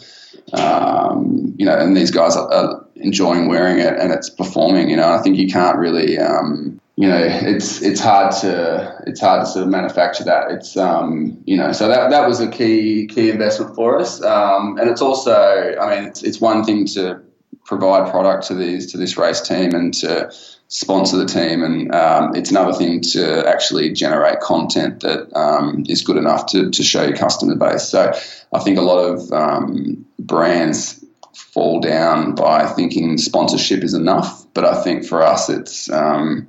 um, you know, and these guys are, are, enjoying wearing it and it's performing. You know, I think you can't really, um, you know, it's it's hard to it's hard to sort of manufacture that. It's um, you know, so that that was a key key investment for us, um, and it's also, I mean, it's it's one thing to provide product to these to this race team and to sponsor the team, and um, it's another thing to actually generate content that um, is good enough to, to show your customer base. So I think a lot of um, brands fall down by thinking sponsorship is enough, but I think for us it's um,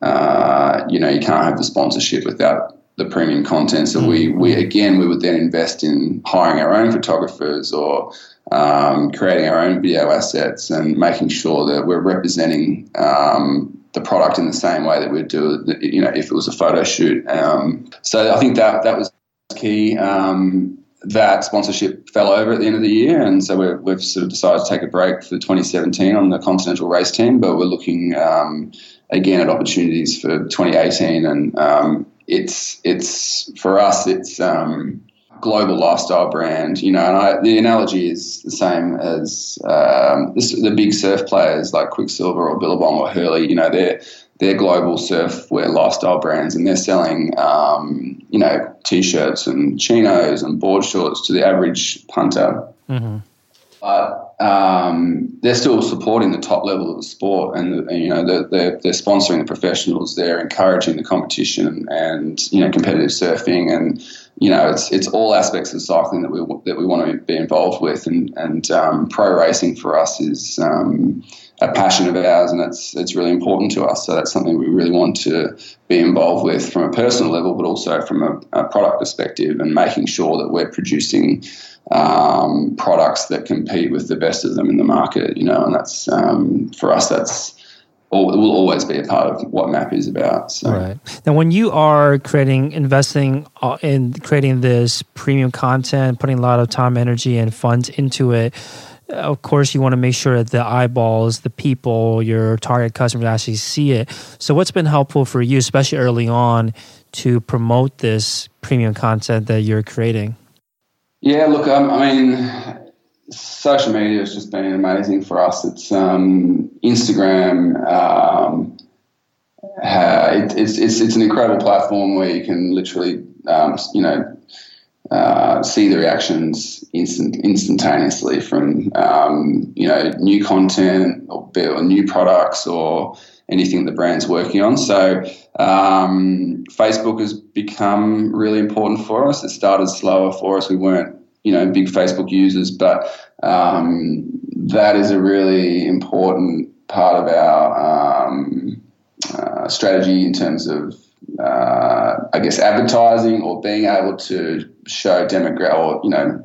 uh, you know you can't have the sponsorship without the premium content. So we we again we would then invest in hiring our own photographers or um, creating our own video assets and making sure that we're representing um, the product in the same way that we'd do, you know, if it was a photo shoot. Um, so I think that that was key. Um, that sponsorship fell over at the end of the year, and so we have sort of decided to take a break for 2017 on the Continental Race Team, but we're looking um, again at opportunities for 2018, and um, it's it's for us it's um, global lifestyle brand, you know, and I, the analogy is the same as um, this, the big surf players like Quiksilver or Billabong or Hurley. You know, they're they're global surfwear lifestyle brands, and they're selling, um, you know, t-shirts and chinos and board shorts to the average punter. Mm-hmm. But um, they're still supporting the top level of the sport, and, and you know they're, they're, they're, sponsoring the professionals. They're encouraging the competition and you know competitive surfing, and you know it's it's all aspects of cycling that we that we want to be involved with. And and um, pro racing for us is um, a passion of ours, and it's it's really important to us. So that's something we really want to be involved with from a personal level, but also from a, a product perspective, and making sure that we're producing um, products that compete with the best of them in the market, you know, and that's um, for us, that's all, will always be a part of what MAAP is about. So. Right. Now, when you are creating, investing uh, in creating this premium content, putting a lot of time, energy, and funds into it, of course, you want to make sure that the eyeballs, the people, your target customers actually see it. So, what's been helpful for you, especially early on, to promote this premium content that you're creating? Yeah, look, um, I mean, social media has just been amazing for us. It's um, Instagram. Um, uh, it, it's, it's, it's an incredible platform where you can literally, um, you know, uh, see the reactions instant, instantaneously from um, you know new content or, or new products or anything the brand's working on. So um, Facebook has become really important for us. It started slower for us. We weren't, you know, big Facebook users, but um, that is a really important part of our um, uh, strategy in terms of, uh, I guess, advertising or being able to show demographic or you know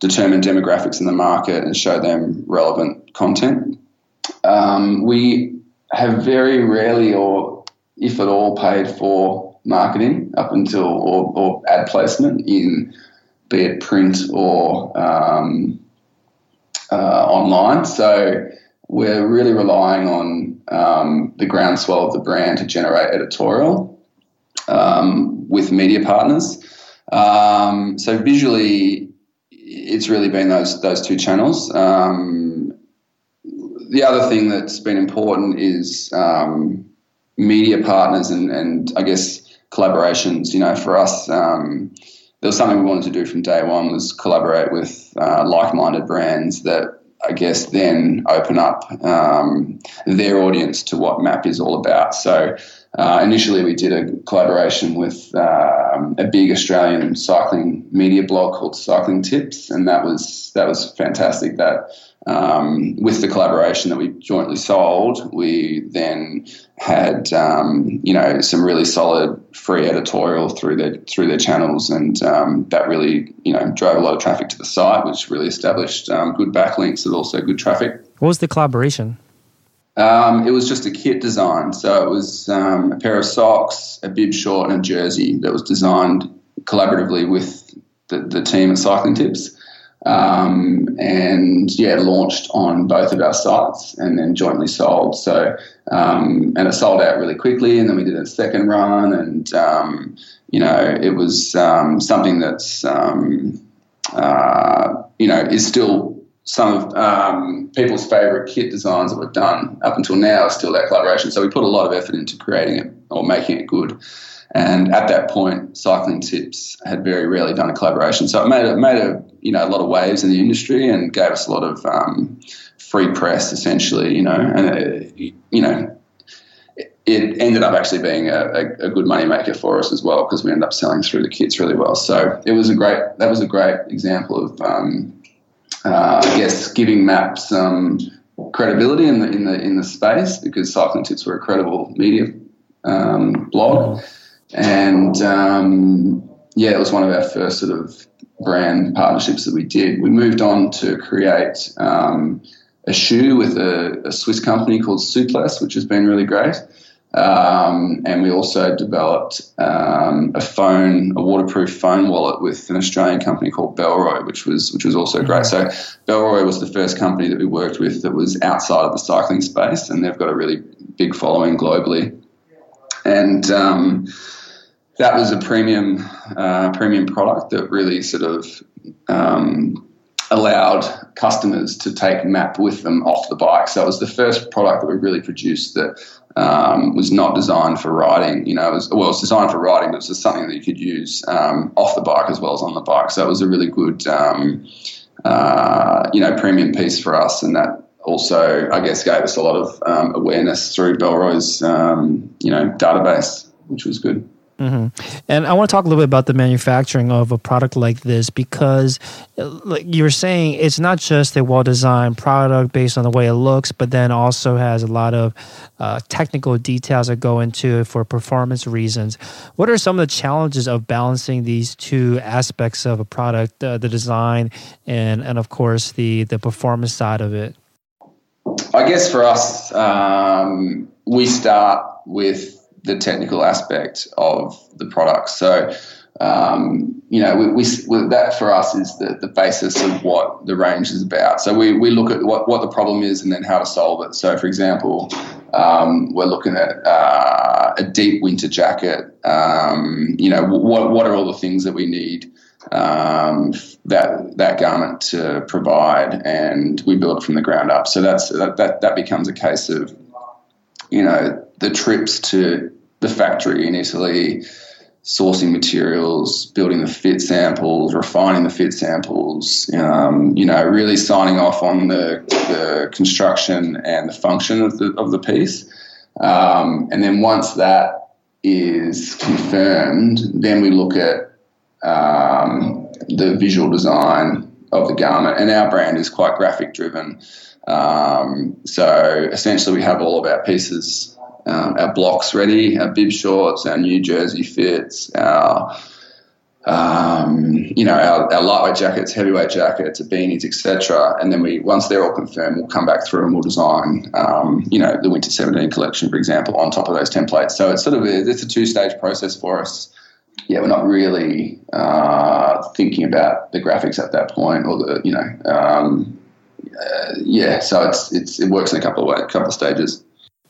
determine demographics in the market and show them relevant content. Um, we have very rarely or if at all paid for marketing up until or, or ad placement in be it print or um, uh, online. So we're really relying on um, the groundswell of the brand to generate editorial um, with media partners. Um, so visually, it's really been those those two channels. Um, the other thing that's been important is um, media partners and, and I guess collaborations. You know, for us, um, there was something we wanted to do from day one was collaborate with uh, like-minded brands that I guess then open up um, their audience to what MAAP is all about. So uh, initially, we did a collaboration with um, a big Australian cycling media blog called Cycling Tips, and that was that was fantastic. That um, with the collaboration that we jointly sold, we then had um, you know some really solid free editorial through their through their channels, and um, that really you know drove a lot of traffic to the site, which really established um, good backlinks and also good traffic. What was the collaboration? Um, it was just a kit design, so it was um, a pair of socks, a bib short, and a jersey that was designed collaboratively with the, the team at Cycling Tips. Um, and yeah, launched on both of our sites and then jointly sold. So, um, and it sold out really quickly. And then we did a second run, and um, you know, it was um, something that's uh, you know is still some of um, people's favorite kit designs that we've done up until now. Is still that collaboration. So we put a lot of effort into creating it or making it good. And at that point, Cycling Tips had very rarely done a collaboration, so it made it made a you know a lot of waves in the industry and gave us a lot of um, free press, essentially. You know, and it, uh, you know, it ended up actually being a, a, a good for us as well because we ended up selling through the kits really well. So it was a great that was a great example of um, uh, I guess giving MAAP credibility in the in the in the space because Cycling Tips were a credible media um, blog and um, yeah, it was one of our first sort of brand partnerships that we did. We moved on to create um, a shoe with a, a, Swiss company called Suplest, which has been really great. Um, and we also developed um, a phone, a waterproof phone wallet with an Australian company called Bellroy, which was which was also great. So Bellroy was the first company that we worked with that was outside of the cycling space, and they've got a really big following globally. And um, that was a premium uh, premium product that really sort of um, allowed customers to take MAAP with them off the bike. So it was the first product that we really produced that um, was not designed for riding. You know, it was, well, it was designed for riding, but it was just something that you could use um, off the bike as well as on the bike. So it was a really good, um, uh, you know, premium piece for us, and that also, I guess, gave us a lot of um, awareness through Bellroy's, um, you know, database, which was good. Mm-hmm. And I want to talk a little bit about the manufacturing of a product like this because, uh, like you were saying, it's not just a well designed product based on the way it looks, but then also has a lot of uh, technical details that go into it for performance reasons. What are some of the challenges of balancing these two aspects of a product, uh, the design and, and, of course, the, the performance side of it? I guess for us, um, we start with the technical aspect of the product. So, um, you know, we, we, that for us is the, the basis of what the range is about. So we, we look at what, what the problem is and then how to solve it. So, for example, um, we're looking at uh, a deep winter jacket. Um, you know, what, what are all the things that we need um, that that garment to provide, and we build it from the ground up. So that's that, that that becomes a case of you know the trips to the factory in Italy, sourcing materials, building the fit samples, refining the fit samples, um, you know, really signing off on the, the construction and the function of the, of the piece. Um, and then once that is confirmed, then we look at um, the visual design of the garment. And our brand is quite graphic driven. Um, so essentially, we have all of our pieces um, our blocks ready, our bib shorts, our new jersey fits, our um, you know our, our, lightweight jackets, heavyweight jackets, beanies, etc. And then we once they're all confirmed, we'll come back through and we'll design um, you know the winter 17 collection, for example, on top of those templates. So it's sort of a, it's a two stage process for us. Yeah, we're not really uh, thinking about the graphics at that point, or the you know, um, uh, yeah. So it's it's it works in a couple of ways, couple of stages.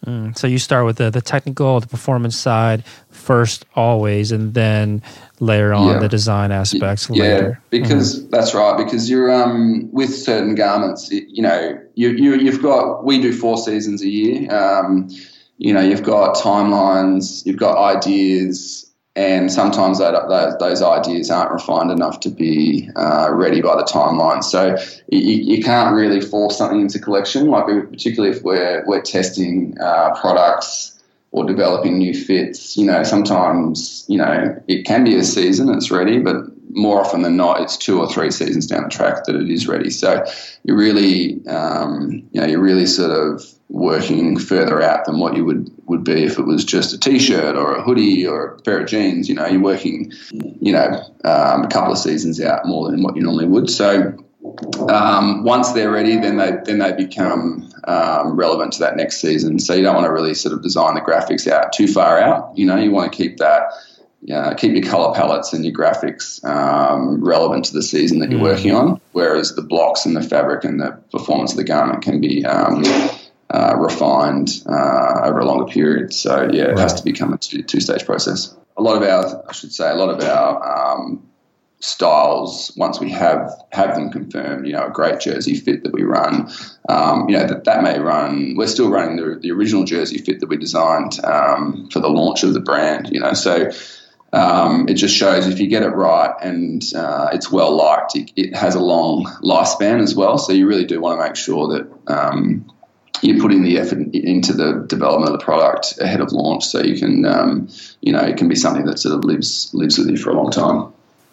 Mm, so you start with the, the technical, the performance side first, always, and then layer on yeah. the design aspects yeah, later. because mm-hmm. that's right. Because you're um, with certain garments, you know, you, you you've got we do four seasons a year. Um, you know, you've got timelines, you've got ideas, and sometimes that, those, those ideas aren't refined enough to be uh, ready by the timeline. So you, you, can't really force something into collection, like particularly if we're we're testing uh, products or developing new fits. You know, sometimes you know it can be a season it's ready, but more often than not, it's two or three seasons down the track that it is ready. So you're really, um, you know, you're really sort of working further out than what you would, would be if it was just a t-shirt or a hoodie or a pair of jeans. You know, you're working, you know, um, a couple of seasons out more than what you normally would. So um, once they're ready, then they then they become um, relevant to that next season. So you don't want to really sort of design the graphics out too far out. You know, you want to keep that. Uh, keep your color palettes and your graphics um, relevant to the season that you're mm. working on, whereas the blocks and the fabric and the performance of the garment can be um, uh, refined uh, over a longer period. So yeah, it right. has to become a two, two stage process. A lot of our, I should say, a lot of our um, styles once we have have them confirmed. You know, a great jersey fit that we run. Um, you know that that may run. We're still running the, the original jersey fit that we designed um, for the launch of the brand. You know, so. Um, it just shows if you get it right and uh, it's well liked, it, it, has a long lifespan as well. So you really do want to make sure that um, you're putting the effort into the development of the product ahead of launch, so you can, um, you know, it can be something that sort of lives lives with you for a long time.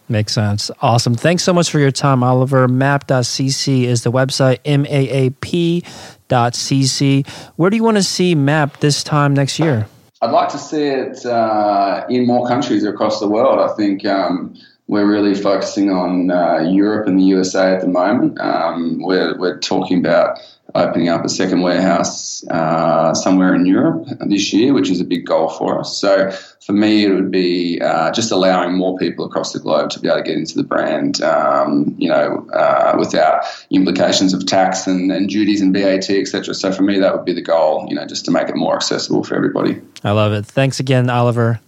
Makes sense. Awesome. Thanks so much for your time, Oliver. MAAP.cc is the website, M A A P.cc. Where do you want to see MAAP this time next year? I'd like to see it uh, in more countries across the world. I think um, we're really focusing on uh, Europe and the USA at the moment. Um, we're, we're talking about opening up a second warehouse uh, somewhere in Europe this year, which is a big goal for us. So for me, it would be uh, just allowing more people across the globe to be able to get into the brand, um, you know, uh, without implications of tax and, and duties and VAT, etc. So for me, that would be the goal, you know, just to make it more accessible for everybody. I love it. Thanks again, Oliver.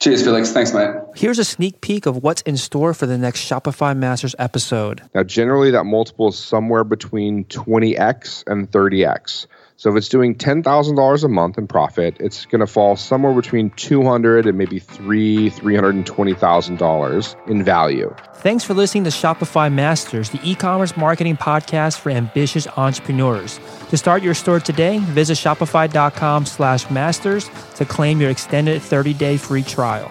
Cheers, Felix. Thanks, mate. Here's a sneak peek of what's in store for the next Shopify Masters episode. Now, generally, that multiple is somewhere between 20x and 30x. So if it's doing $10,000 a month in profit, it's going to fall somewhere between 200 and maybe three, $320,000 in value. Thanks for listening to Shopify Masters, the e-commerce marketing podcast for ambitious entrepreneurs. To start your store today, visit shopify.com slash masters to claim your extended 30-day free trial.